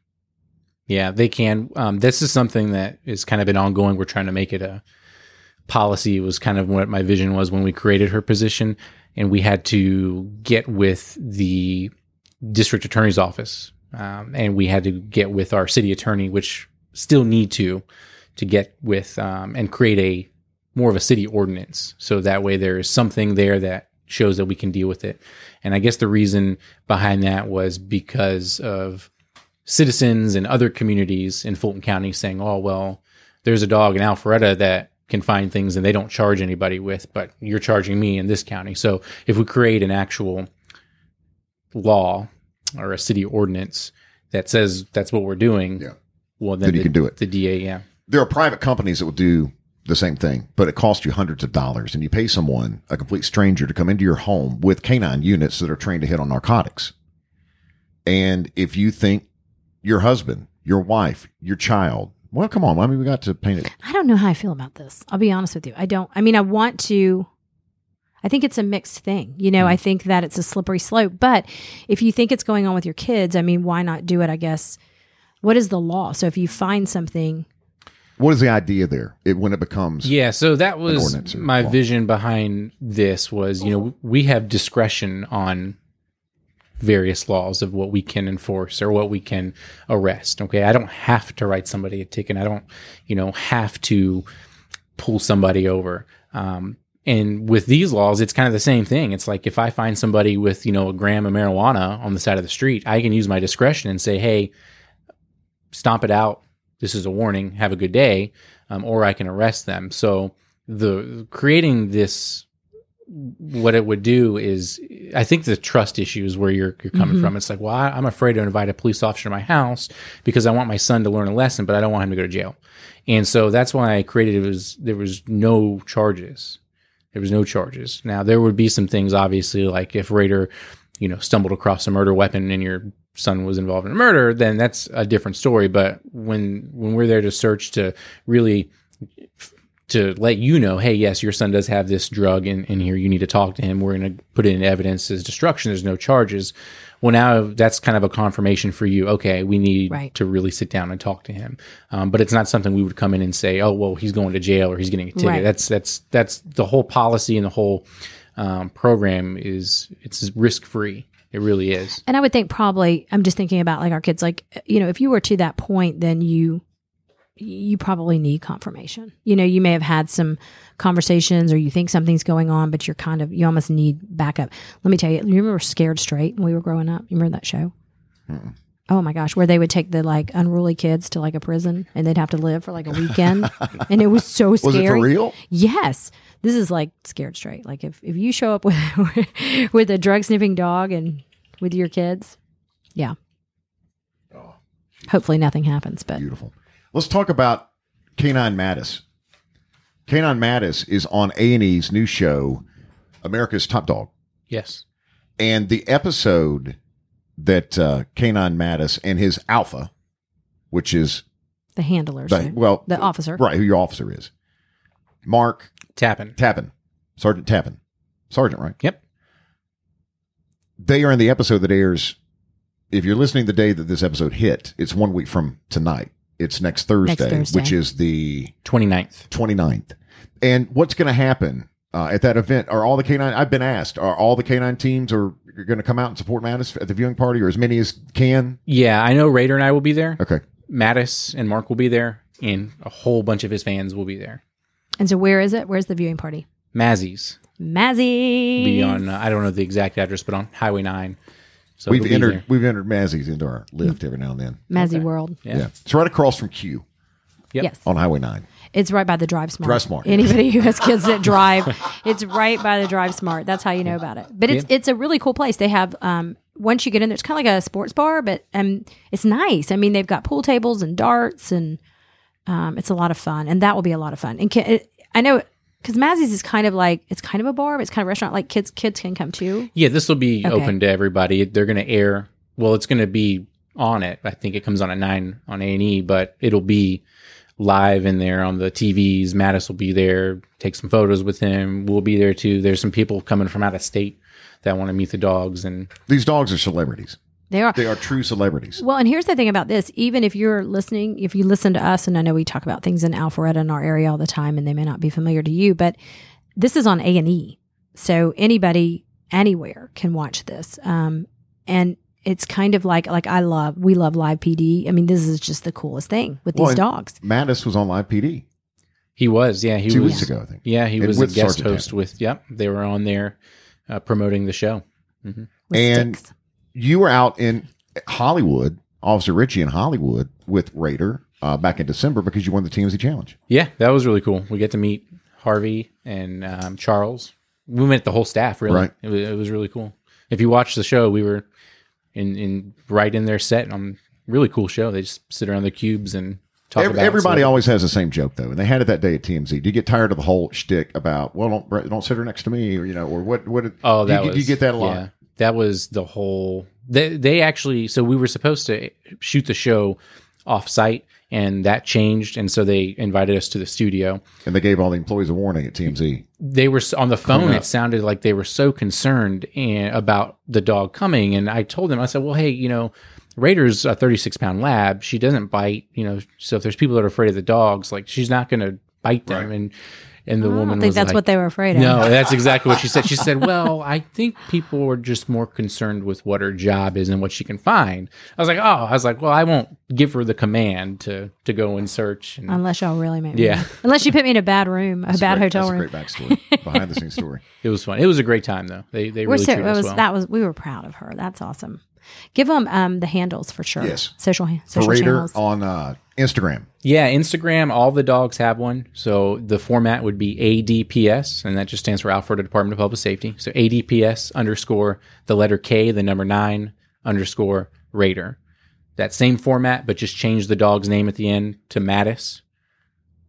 Yeah, they can. Um, this is something that is kind of been ongoing. We're trying to make it a policy. Was kind of what my vision was when we created her position, and we had to get with the district attorney's office, um, and we had to get with our city attorney, which still need to to get with um, and create a more of a city ordinance, so that way there is something there that shows that we can deal with it. And I guess the reason behind that was because of citizens and other communities in Fulton County saying, "Oh, well, there's a dog in Alpharetta that can find things and they don't charge anybody with, but you're charging me in this county." So if we create an actual law or a city ordinance that says that's what we're doing, Yeah. well, then Then you the, can do it. The DA, yeah, there are private companies that will do the same thing, but it costs you hundreds of dollars and you pay someone, a complete stranger, to come into your home with canine units that are trained to hit on narcotics. And if you think your husband, your wife, your child, well, come on. I mean, we got to paint it. I don't know how I feel about this. I'll be honest with you. I don't. I mean, I want to. I think it's a mixed thing. You know, I think that it's a slippery slope. But if you think it's going on with your kids, I mean, why not do it? I guess. What is the law? So if you find something, What is the idea there? It, when it becomes, yeah. So that was my law. vision behind this was, you know, we have discretion on various laws of what we can enforce or what we can arrest. Okay. I don't have to write somebody a ticket. I don't, you know, have to pull somebody over. Um, and with these laws, it's kind of the same thing. It's like if I find somebody with, you know, a gram of marijuana on the side of the street, I can use my discretion and say, hey, stomp it out. This is a warning. Have a good day. Um, or I can arrest them. So the creating this what it would do is I think the trust issue is where you're you're coming Mhm. from. It's like, well, I, I'm afraid to invite a police officer to my house because I want my son to learn a lesson, but I don't want him to go to jail. And so that's why I created it was there was no charges. There was no charges. Now there would be some things, obviously, like if Raider, you know, stumbled across a murder weapon and your son was involved in a murder, then that's a different story. But when when we're there to search to really to let you know, hey, yes, your son does have this drug in, in here. You need to talk to him. We're going to put in evidence as destruction. There's no charges. Well, now that's kind of a confirmation for you. Okay, we need Right. to really sit down and talk to him. Um, but it's not something we would come in and say, oh, well, he's going to jail or he's getting a ticket. Right. That's that's that's the whole policy and the whole um, program is it's risk free. It really is. And I would think probably I'm just thinking about like our kids like you know if you were to that point then you you probably need confirmation. You know, you may have had some conversations or you think something's going on but you're kind of you almost need backup. Let me tell you, you remember Scared Straight when we were growing up? You remember that show? Oh my gosh, where they would take the like unruly kids to like a prison and they'd have to live for like a weekend. and it was so scary. Was it for real? Yes. This is like scared straight. Like if, if you show up with with a drug sniffing dog and with your kids, yeah. Oh. Hopefully nothing happens, but Beautiful. Let's talk about Canine Mattis. Canine Mattis is on A and E's new show, America's Top Dog, Yes. and the episode that uh, Canine Mattis and his alpha, which is the handlers, the, right? well, the officer. right, who your officer is, Mark Tapping. Tappan, Sergeant Tappan, Sergeant, right? Yep. They are in the episode that airs. If you're listening the day that this episode hit, it's one week from tonight. It's next Thursday, Thursday. which is the 29th. 29th. And what's going to happen uh, at that event? Are all the canine? I've been asked. Are all the canine teams are going to come out and support Mattis at the viewing party, or as many as can? Yeah, I know Raider and I will be there. Okay. Mattis and Mark will be there, and a whole bunch of his fans will be there. And so where is it? Where's the viewing party? Mazzies Mazzy. be on. Uh, I don't know the exact address, but on Highway Nine. So we've entered there. we've entered Mazzies into our lift every now and then. Mazzy Okay. World. Yeah. Yeah. it's right across from Q Yep. Yes. on Highway Nine. It's right by the Drive Smart. Drive Smart. Anybody who has kids that drive, it's right by the Drive Smart. That's how you know about it. But it's Yeah. it's a really cool place. They have um once you get in there, it's kind of like a sports bar, but um it's nice. I mean, they've got pool tables and darts, and um it's a lot of fun, and that will be a lot of fun. And can, it, I know because Mazzy's is kind of like it's kind of a bar, but it's kind of a restaurant. Like kids kids can come too. Yeah, this will be Okay. open to everybody. They're going to air. Well, it's going to be on it. I think it comes on at nine on A and E, but it'll be live in there on the TVs. Mattis will be there. Take some photos with him. We'll be there too. There's some people coming from out of state that want to meet the dogs, and These dogs are celebrities. They are. They are true celebrities. Well, and here's the thing about this: even if you're listening, if you listen to us, and I know we talk about things in Alpharetta in our area all the time, and they may not be familiar to you, but this is on A and E, so anybody anywhere can watch this. Um, and it's kind of like like I love we love live PD. I mean, this is just the coolest thing with Well, these dogs. Mattis was on live PD he was. Yeah, he two was. weeks ago, I think. Yeah, he And was a guest Sergeant host Tappan. with. Yep, they were on there uh, promoting the show. With and- sticks. You were out in Hollywood, Officer Richie in Hollywood with Raider uh, back in December because you won the TMZ Challenge. Yeah, that was really cool. We get to meet Harvey and um, Charles. We met the whole staff. Really, Right. it, was, it was really cool. If you watch the show, we were in in right in their set. On really cool show. They just sit around the cubes and talk Ev- everybody always has the same joke though, and they had it that day at TMZ. Do you get tired of the whole shtick about well, don't don't sit her next to me, or you know, or what? What? Oh, that you, was you get that a lot. Yeah, that was the whole. They they actually so we were supposed to shoot the show off site, and that changed, and so they invited us to the studio. And they gave all the employees a warning at TMZ. they were on the phone. It sounded like they were so concerned and, about the dog coming. And I told them, I said, well, hey, you know, Raider's a 36 pound lab. She doesn't bite, you know. So if there's people that are afraid of the dogs, like she's not going to bite them. Right. And and the I woman don't think was that's like, what they were afraid of. no, that's exactly what she said. She said, "Well, I think people are just more concerned with what her job is and what she can find." I was like, "Oh, I was like, well, I won't give her the command to to go and search." And Unless y'all really make me. Yeah. Unless you put me in a bad room, a That's bad great- hotel that's room. a great backstory, behind the scenes story. it was fun. It was a great time, though. They they We're really so, treated it was, well. that was we were proud of her. That's awesome. Give them um, the handles for sure. Yes. social For social Raider channels. on uh, Instagram. Yeah, Instagram, all the dogs have one. So the format would be ADPS, and that just stands for Alpharetta Department of Public Safety. So ADPS underscore the letter K, the number nine underscore Raider. That same format, but just change the dog's name at the end to Mattis,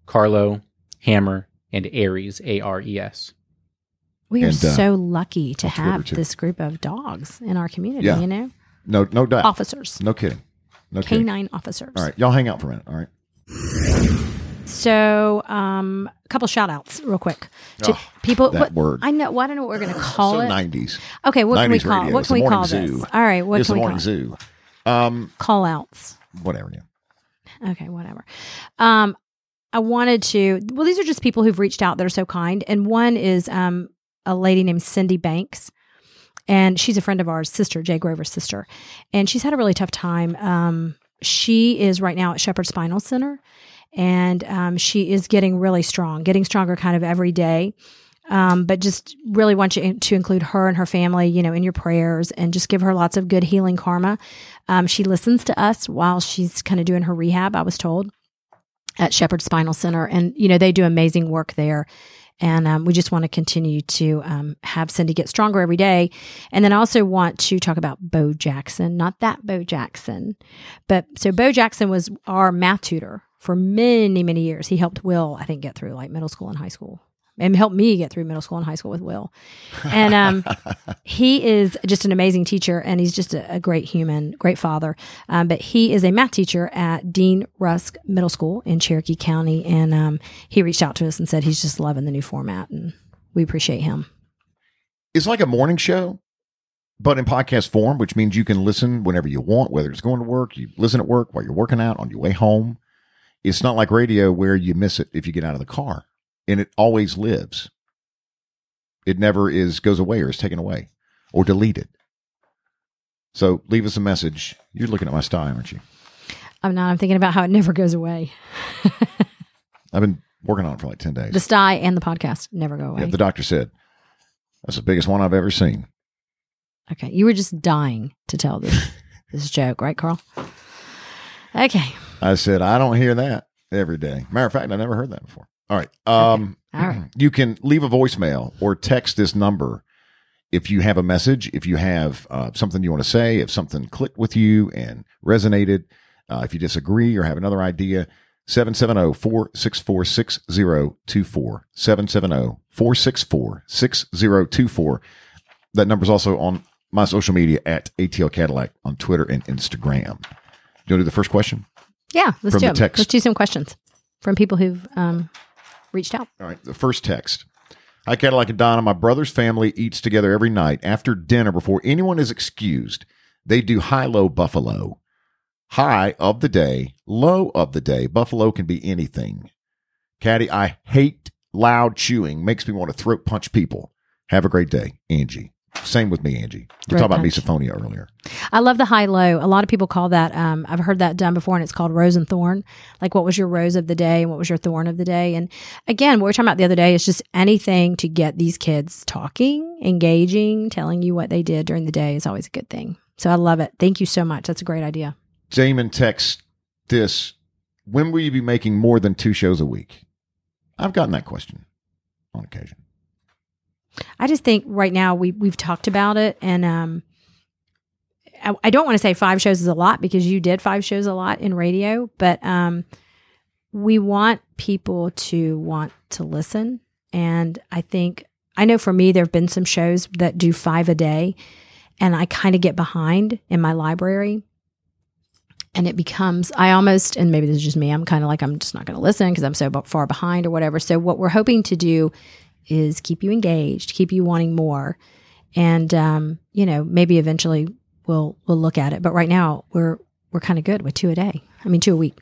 Carlo, Hammer, and Aries, A R E S. We are And, uh, so lucky to have this group of dogs in our community, Yeah. you know? No, no doubt. Officers, No kidding. No kidding. canine officers. All right, y'all hang out for a minute. All right. So, um, a couple shout outs real quick. To Oh, people, that what, word. I know, well, I don't know what we're going to call so it. 90s. Okay, what can we call radio. What can the we call zoo. this? All right, what it's the can we call morning it? zoo. Um, Call outs. whatever. Yeah. Okay, whatever. Um, I wanted to. Well, these are just people who've reached out that are so kind, and one is um a lady named Cindy Banks, and she's a friend of ours, sister Jay Grover's sister, and she's had a really tough time. Um, she is right now at Shepherd Spinal Center, and um, she is getting really strong, getting stronger kind of every day. Um, but just really want you to include her and her family, you know, in your prayers and just give her lots of good healing karma. Um, she listens to us while she's kind of doing her rehab, I was told, at Shepherd Spinal Center. And, you know, they do amazing work there. And um, we just want to continue to um, have Cindy get stronger every day. And then I also want to talk about Bo Jackson, not that Bo Jackson, but so Bo Jackson was our math tutor for many, many years. He helped Will, I think, get through like middle school and high school and helped me get through middle school and high school with Will. And um, he is just an amazing teacher and he's just a, a great human, great father. Um, but he is a math teacher at Dean Rusk Middle School in Cherokee County. And um, he reached out to us and said he's just loving the new format and we appreciate him. It's like a morning show, but in podcast form, which means you can listen whenever you want, whether it's going to work, you listen at work while you're working out, on your way home. It's not like radio where you miss it if you get out of the car, and it always lives. It never is goes away or is taken away or deleted. So leave us a message. You're looking at my style, aren't you? I'm not, I'm thinking about how it never goes away. I've been working on it for like 10 days. The sty and the podcast never go away. Yeah, the doctor said, that's the biggest one I've ever seen. okay. You were just dying to tell this, this joke, right, Carl? Okay. I said, I don't hear that every day. Matter of fact, I never heard that before. All right. Um, All right. You can leave a voicemail or text this number if you have a message, if you have uh, something you want to say, if something clicked with you and resonated, uh, if you disagree or have another idea. 770 464 6024. 770 464 6024. That number's also on my social media at ATL Cadillac on Twitter and Instagram. You want to do the first question? Yeah. Let's From do it. Let's do some questions from people who've um, reached out. All right, the first text. Hi, Cadillac and Donna. My brother's family eats together every night after dinner before anyone is excused. They do high low buffalo. High of the day, low of the day. Buffalo can be anything. Caddy, I hate loud chewing. Makes me want to throat punch people. Have a great day, Angie. Same with me, Angie. We talked about misophonia earlier. I love the high low. A lot of people call that. Um, I've heard that done before, and it's called rose and thorn. Like, what was your rose of the day, and what was your thorn of the day? And again, what we were talking about the other day is just anything to get these kids talking, engaging, telling you what they did during the day is always a good thing. So I love it. Thank you so much. That's a great idea. Damon texts this When will you be making more than two shows a week? I've gotten that question on occasion. I just think right now we we've talked about it, and um, I, I don't want to say five shows is a lot because you did five shows a lot in radio, but um, we want people to want to listen, and I think I know for me there have been some shows that do five a day, and I kind of get behind in my library. And it becomes, I almost, and maybe this is just me, I'm kind of like, I'm just not going to listen because I'm so far behind or whatever. So, what we're hoping to do is keep you engaged, keep you wanting more, and um, you know maybe eventually we'll we'll look at it. But right now we're we're kind of good with two a day. I mean two a week.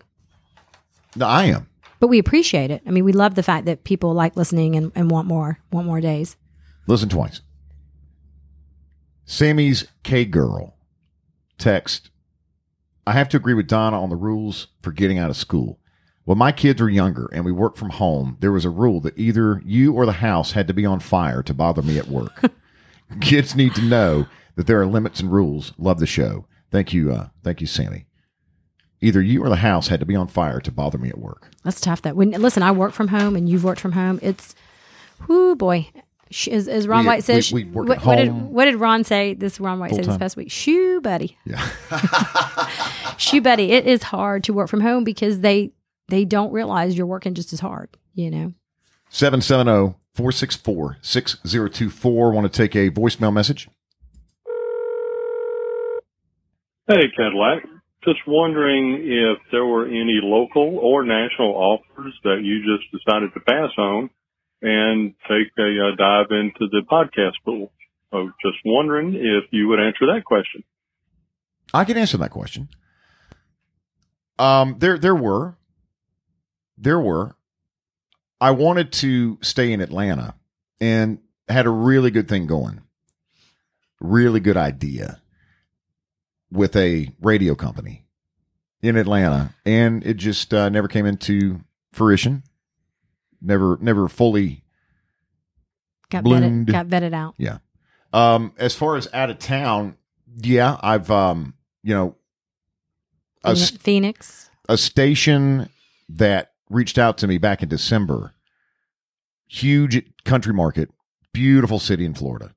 No, I am. But we appreciate it. I mean we love the fact that people like listening and, and want more want more days. Listen twice. Sammy's K Girl text. I have to agree with Donna on the rules for getting out of school. When my kids were younger and we worked from home, there was a rule that either you or the house had to be on fire to bother me at work. kids need to know that there are limits and rules. Love the show. Thank you, uh, thank you, Sammy. Either you or the house had to be on fire to bother me at work. That's tough. That when listen, I work from home and you've worked from home. It's, whoo boy. Sh- As, as Ron We- White says, we- we what, at what did what did Ron say? This Ron White said this past week. Shoe buddy. Yeah. Shoo, buddy. It is hard to work from home because they they don't realize you're working just as hard. You know. 770 464 6024. Want to take a voicemail message? Hey, Cadillac. Just wondering if there were any local or national offers that you just decided to pass on and take a uh, dive into the podcast pool. So just wondering if you would answer that question. I can answer that question. Um, there, there were, there were. I wanted to stay in Atlanta and had a really good thing going. Really good idea with a radio company in Atlanta, and it just uh, never came into fruition. Never, never fully. Got Bloomed. vetted, got vetted out. Yeah. Um, as far as out of town, yeah, I've um, you know, a, Phoenix. a station that reached out to me back in December. Huge country market, beautiful city in Florida.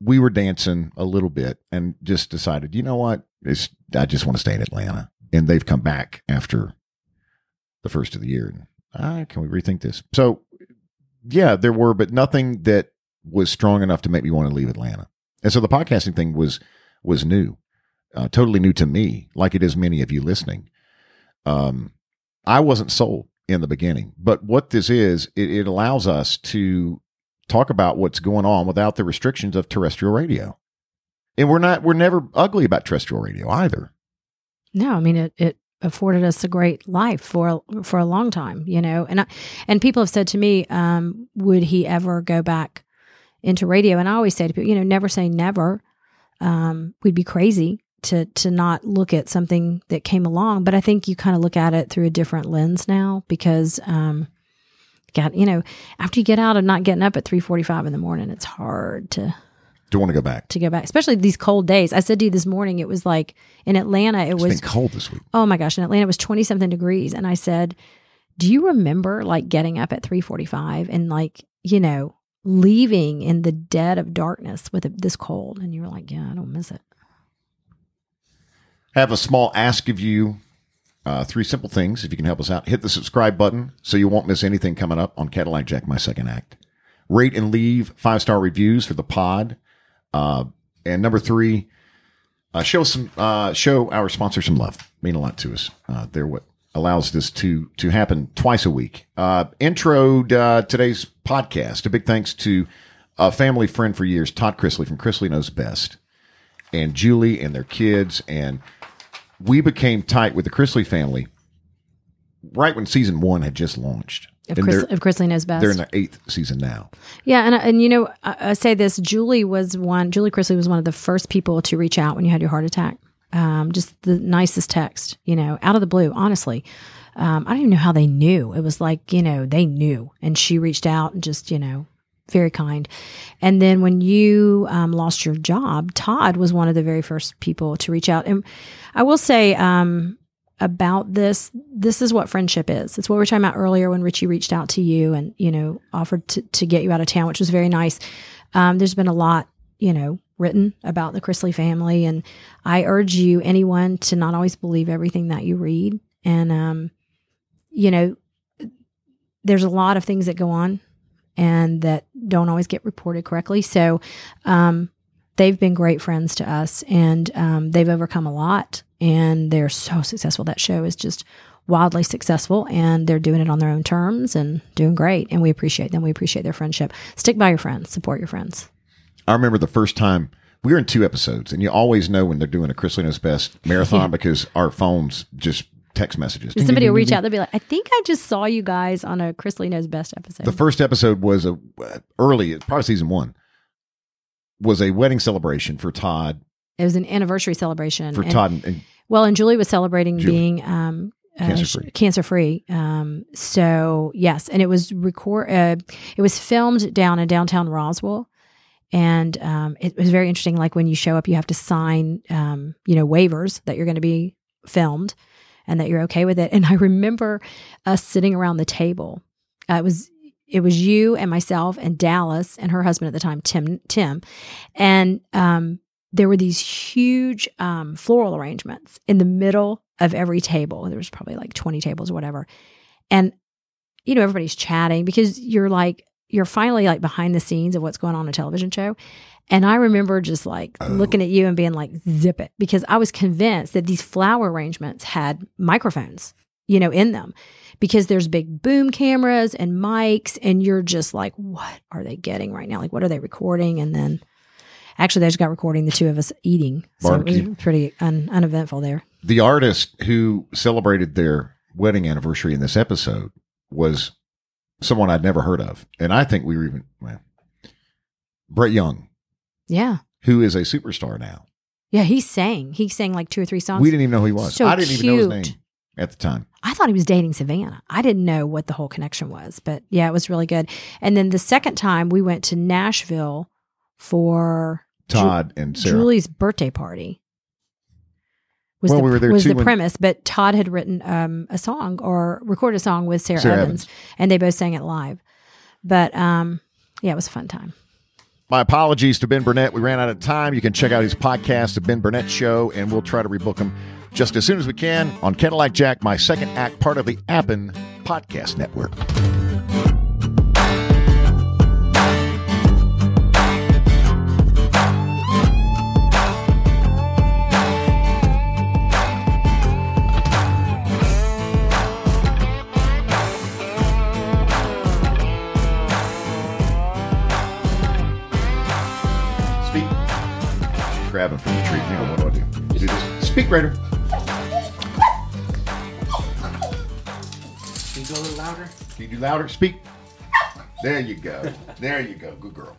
We were dancing a little bit and just decided, you know what? It's, I just want to stay in Atlanta. And they've come back after the first of the year. Ah, can we rethink this? So, yeah, there were, but nothing that was strong enough to make me want to leave Atlanta. And so the podcasting thing was was new, uh, totally new to me, like it is many of you listening. Um, I wasn't sold in the beginning, but what this is, it, it allows us to talk about what's going on without the restrictions of terrestrial radio. And we're not, we're never ugly about terrestrial radio either. No, I mean it. It afforded us a great life for for a long time, you know. And I, and people have said to me, um, would he ever go back into radio? And I always say to people, you know, never say never. Um, we'd be crazy to to not look at something that came along. But I think you kind of look at it through a different lens now because, um, God, you know, after you get out of not getting up at three forty five in the morning, it's hard to Do want to go back? to go back, especially these cold days. I said to you this morning, it was like in Atlanta, it It's was been cold this week. oh my gosh, in Atlanta it was 20 something degrees. And I said, Do you remember like getting up at 345 and like, you know, leaving in the dead of darkness with it this cold? And you were like, Yeah, I don't miss it. Have a small ask of you. Uh, three simple things. If you can help us out, hit the subscribe button so you won't miss anything coming up on Cadillac Jack, my second act. Rate and leave five star reviews for the pod. Uh, and number three, uh, show some, uh, show our sponsor some love. Mean a lot to us. Uh, they're what allows this to, to happen twice a week. Uh, uh, today's podcast. A big thanks to a family friend for years, Todd Chrisley from Chrisley Knows Best and Julie and their kids. And we became tight with the Chrisley family right when season one had just launched. If, and Chris, if Chrisley knows best. they're in the eighth season now. yeah. And, and you know, I, I say this Julie was one, Julie Chrisley was one of the first people to reach out when you had your heart attack. Um, just the nicest text, you know, out of the blue, honestly. Um, I don't even know how they knew. It was like, you know, they knew. And she reached out and just, you know, very kind. And then when you um, lost your job, Todd was one of the very first people to reach out. And I will say um, about this, this is what friendship is. It's what we were talking about earlier when Richie reached out to you and, you know, offered to, to get you out of town, which was very nice. Um, there's been a lot, you know, written about the Chrisley family. And I urge you, anyone, to not always believe everything that you read. And, um, you know, there's a lot of things that go on and that don't always get reported correctly. So, um, they've been great friends to us and um, they've overcome a lot and they're so successful. That show is just wildly successful and they're doing it on their own terms and doing great. And we appreciate them. We appreciate their friendship. Stick by your friends, support your friends. I remember the first time we were in two episodes, and you always know when they're doing a Chrisley Knows Best marathon because our phones just text messages. Ding, Somebody ding, will ding, reach out. They'll be like, I think I just saw you guys on a Chrisley Knows Best episode. The first episode was a uh, early, probably season one, was a wedding celebration for Todd. it was an anniversary celebration. For and- Todd, and, and Well, and Julie was celebrating Julie. being um, uh, Cancer-free. Cancer free. Um, so yes, and it was record. Uh, it was filmed down in downtown Roswell, and um, it was very interesting. Like when you show up, you have to sign, um, you know, waivers that you're going to be filmed and that you're okay with it. And I remember us sitting around the table. Uh, it was it was you and myself and Dallas and her husband at the time, Tim. Tim, and um, there were these huge um, floral arrangements in the middle of every table. There was probably like 20 tables or whatever. And you know, everybody's chatting because you're like, you're finally like behind the scenes of what's going on a television show. And I remember just like Oh. looking at you and being like, zip it, because I was convinced that these flower arrangements had microphones, you know, in them because there's big boom cameras and mics. And you're just like, what are they getting right now? Like, what are they recording? And then actually, they just got recording the two of us eating. So it was pretty un- uneventful there. The artist who celebrated their wedding anniversary in this episode was someone I'd never heard of. And I think we were even, well, Brett Young, Yeah. who is a superstar now. Yeah. He sang. He sang like two or three songs. We didn't even know who he was. So I didn't even know his name at the time. I thought he was dating Savannah. I didn't know what the whole connection was, but yeah, it was really good. And then the second time we went to Nashville for Ju- Todd and Sarah. Julie's birthday party. Was Well, the, we were there was too the premise, but Todd had written um, a song or recorded a song with Sara, Sara Evans, Evans. and they both sang it live. But um, yeah, it was a fun time. My apologies to Ben Burnett. We ran out of time. You can check out his podcast, The Ben Burnett Show, and we'll try to rebook him just as soon as we can on Cadillac Jack, my second act, part of the Appen Podcast Network. Grabbing from the tree. Hang on, what do I do? Do this. Speak, Raider. Can you go a little louder? Can you do louder? Speak. There you go. There you go. Good girl.